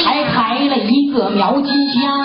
还开了一个苗金香，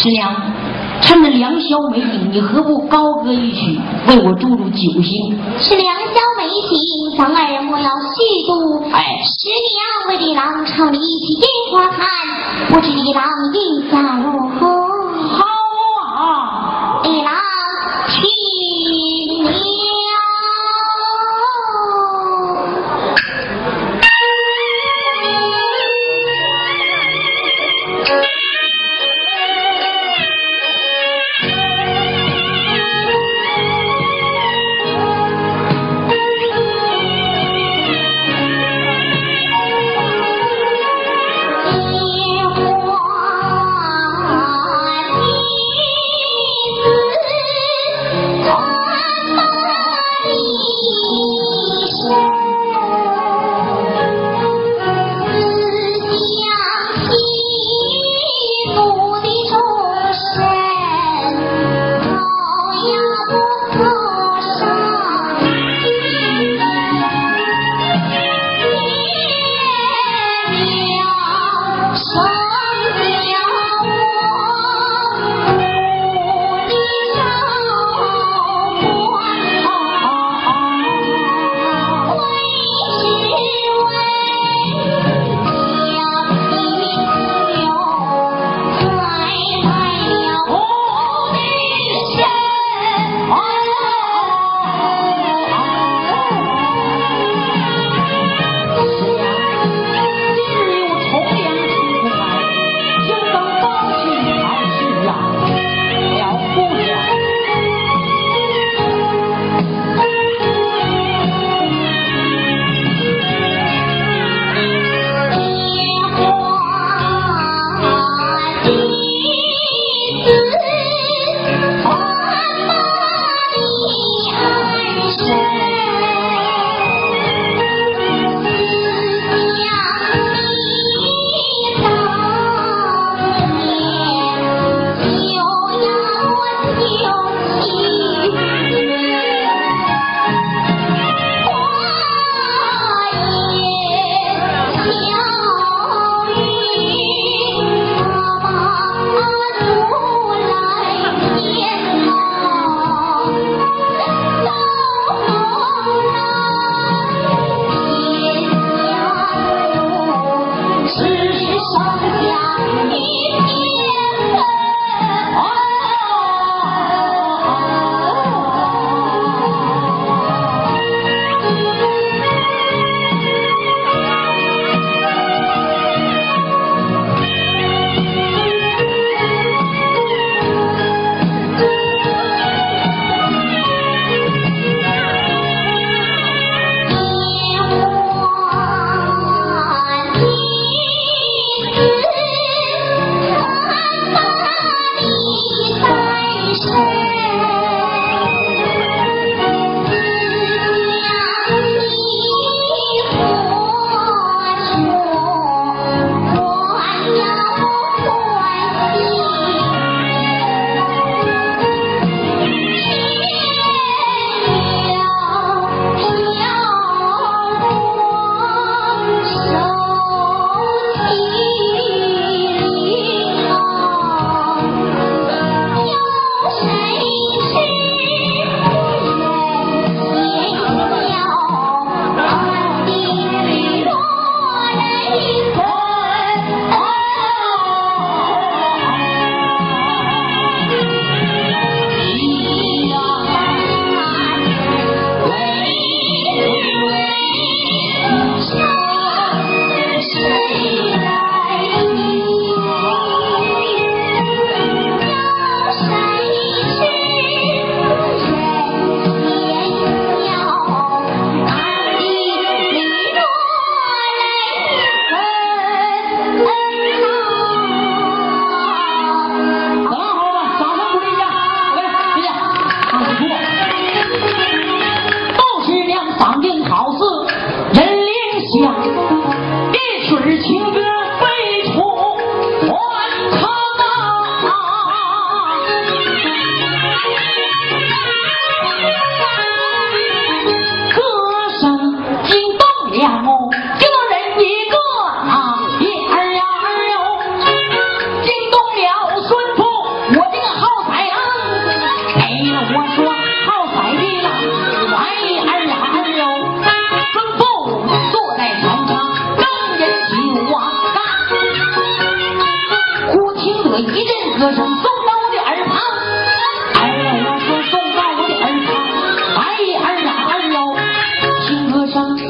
师娘，趁着良宵美景，你何不高歌一曲，为我助助酒兴？是良宵美景，咱二人莫要虚度。哎，师娘为李郎唱一曲《烟花叹》，不知李郎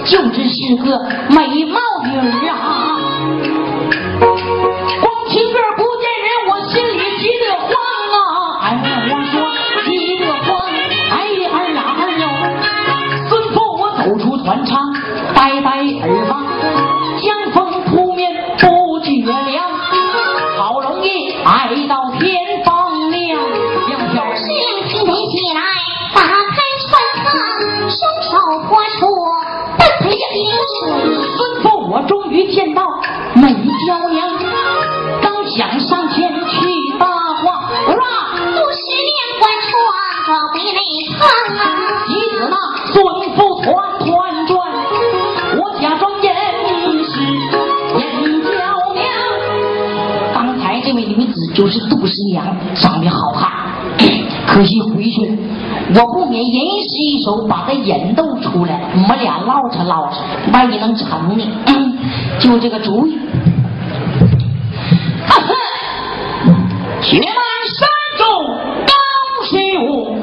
就只是个美貌女儿啊就是杜十娘长得好看。可惜回去我不免吟诗一首把她演奏出来我们俩唠扯唠扯万一能成呢？嗯 就这个主意。雪满山中高水无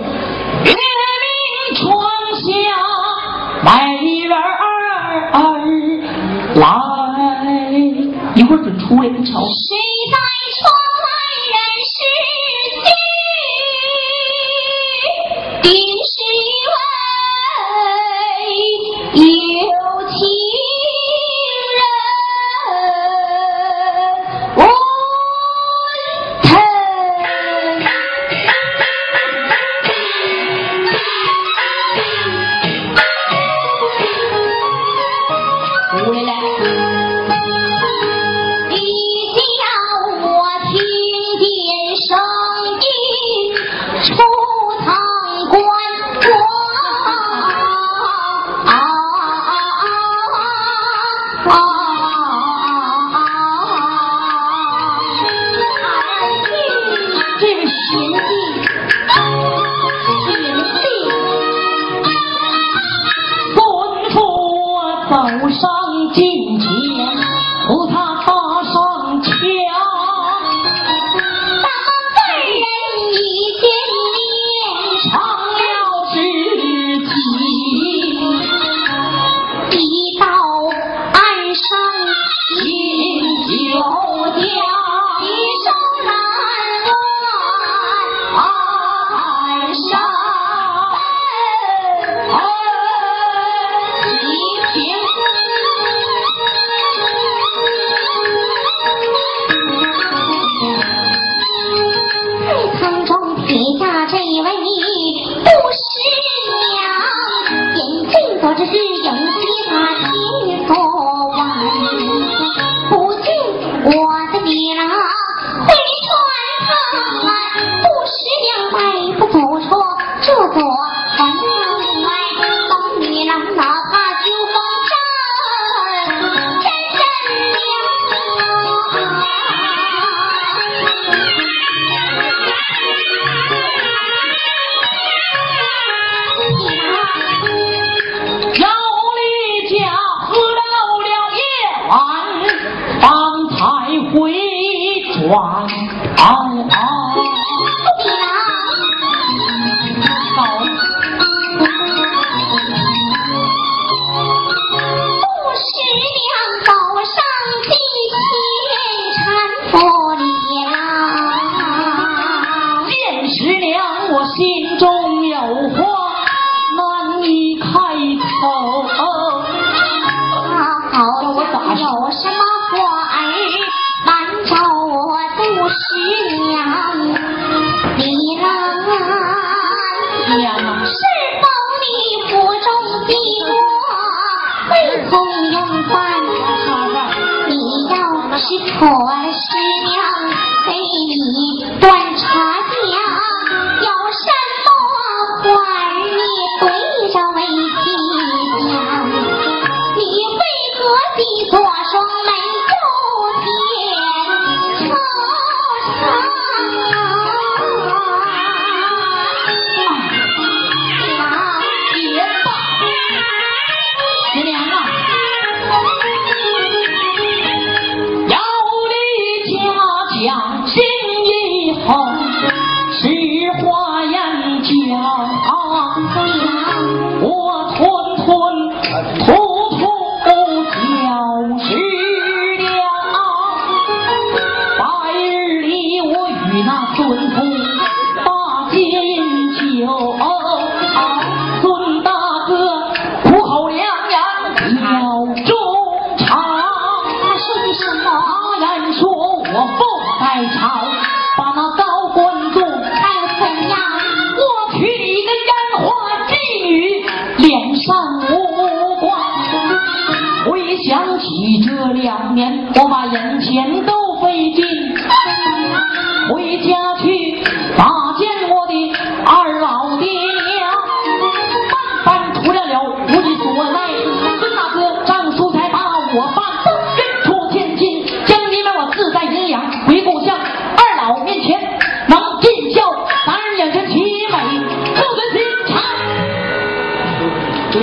月明窗下美人儿来。一会儿准出来你瞧 want to do 有花难以开口啊好有什么话儿难招我杜十娘你郎啊是否你腹中的我未曾用饭你要是传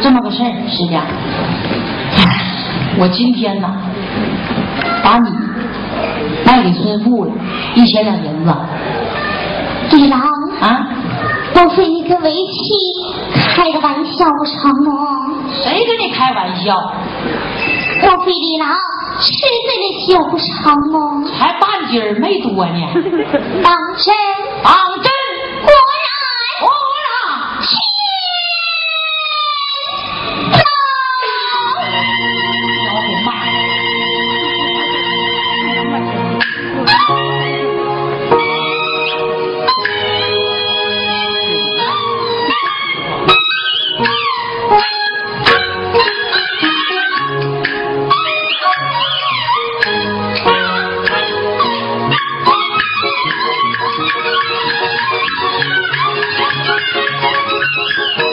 师娘，我今天呢，把你卖给孙富了，一千两银子。李郎啊，莫非你跟为妻开个玩笑不成吗？谁跟你开玩笑？莫非李郎是醉的酒不成吗？才半斤儿没多呢。当真。Thank you.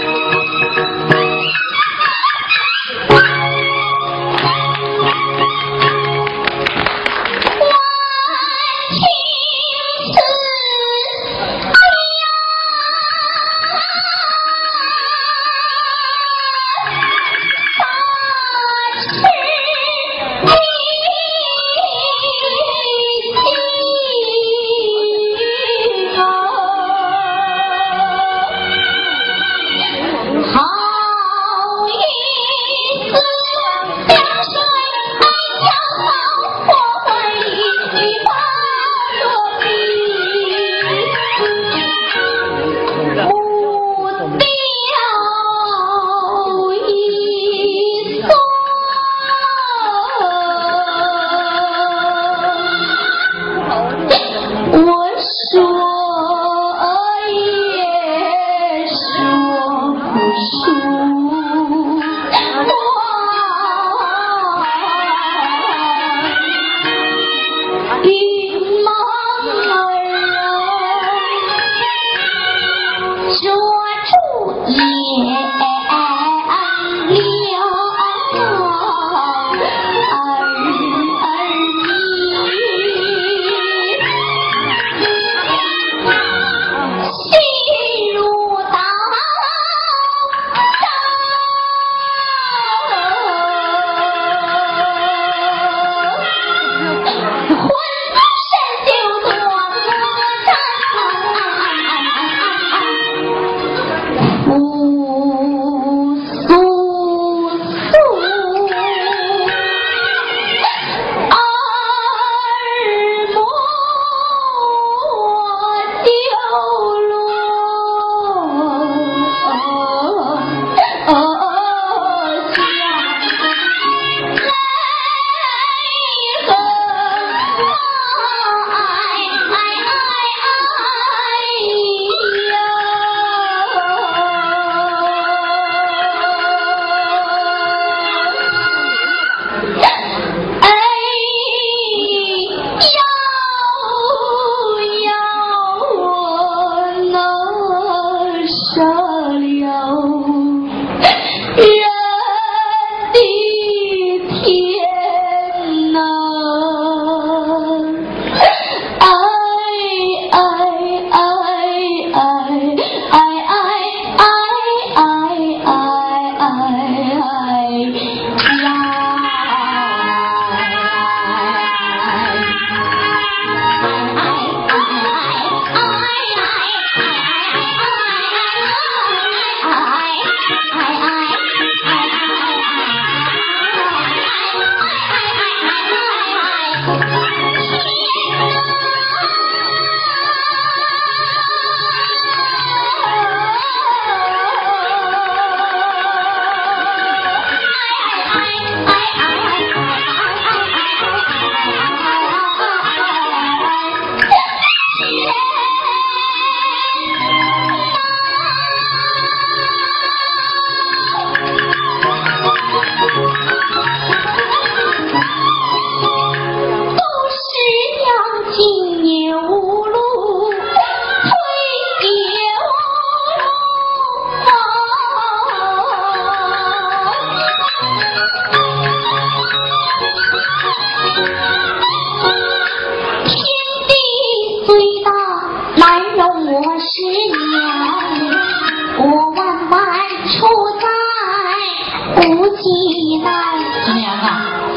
济南，啊？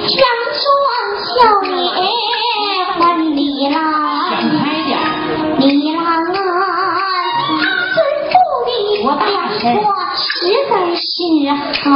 想穿小鞋换你来，想开点，你郎啊，吩咐你，我大声，实在是好。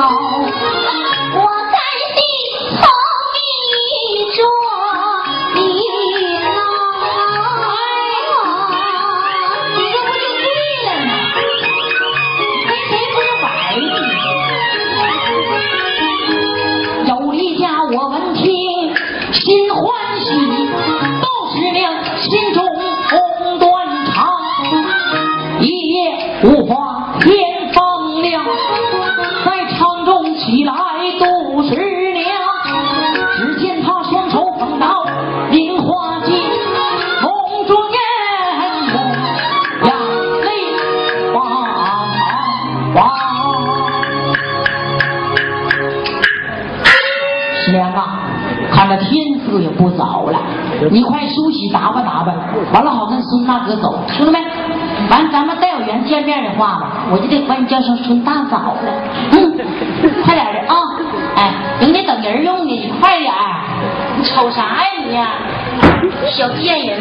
走听着没？完咱们再有缘见面的话我就得管你叫声孙大嫂了。嗯 快点的啊哎人家等人用的你快点你瞅啥呀你小贱人。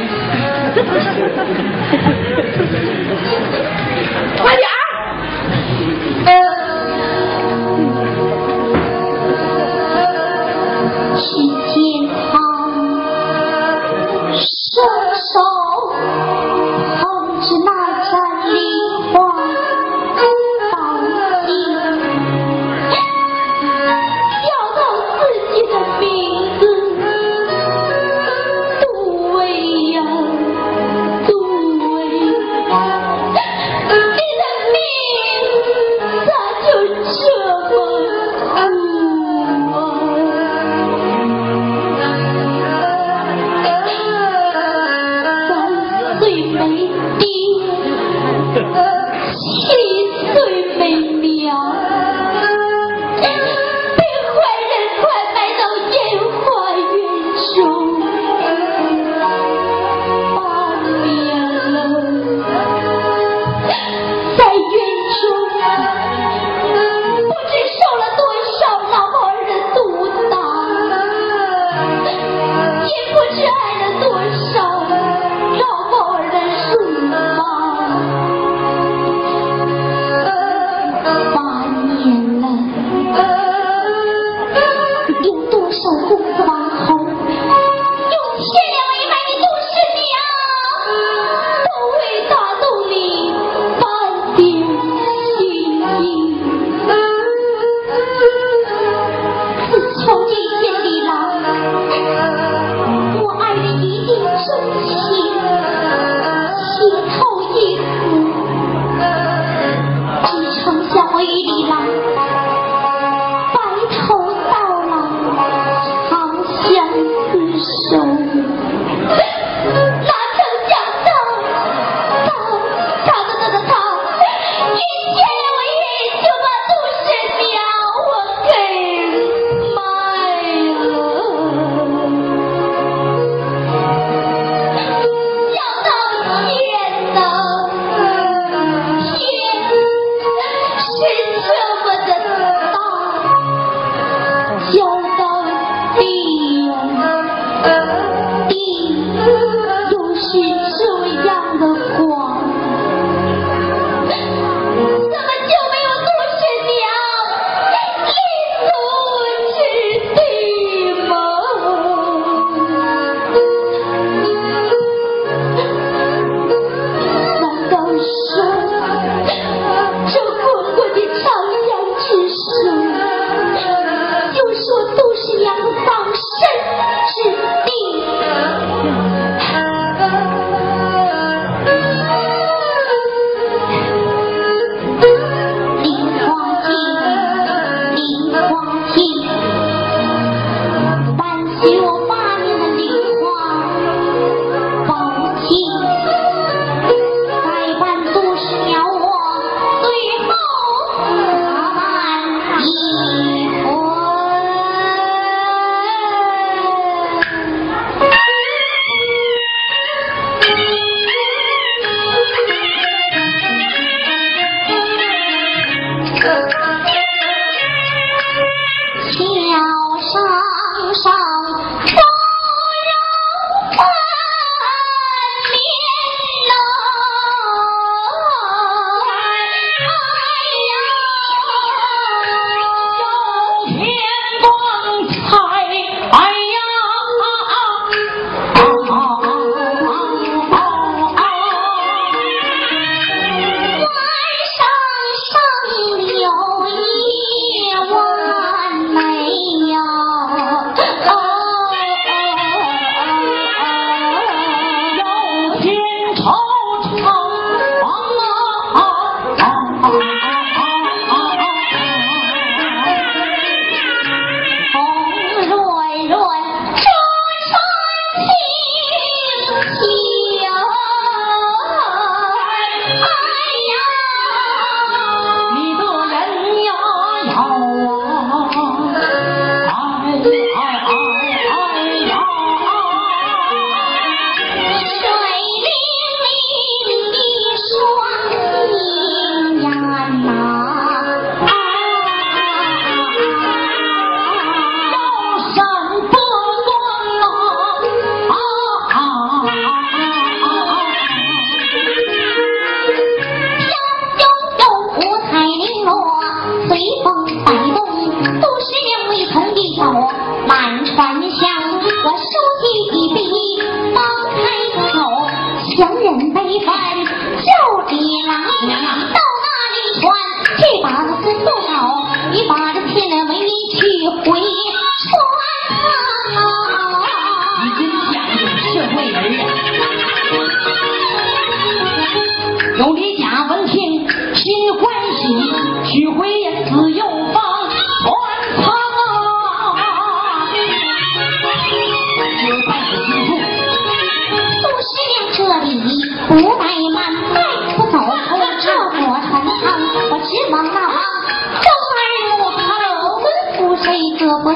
有多守护，好？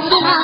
mundo. Ah.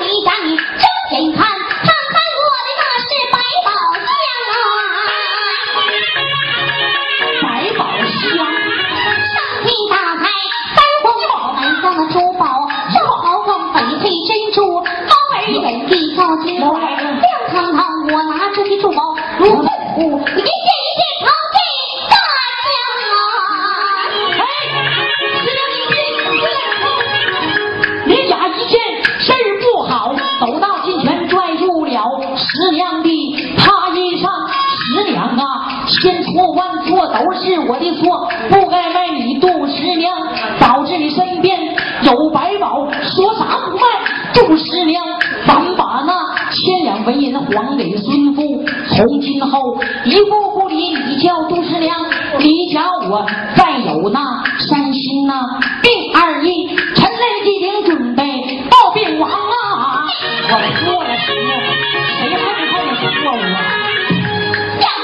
你敢睁眼看？看看我的那是百宝箱啊！百宝箱，上天打开三皇宝，埋下的珠宝，珠宝豪光，翡翠珍珠，猫儿人地照金光，亮堂堂。像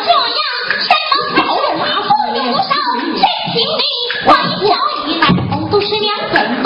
这样山盟海誓不用多少谁心里光一笑一红都是两分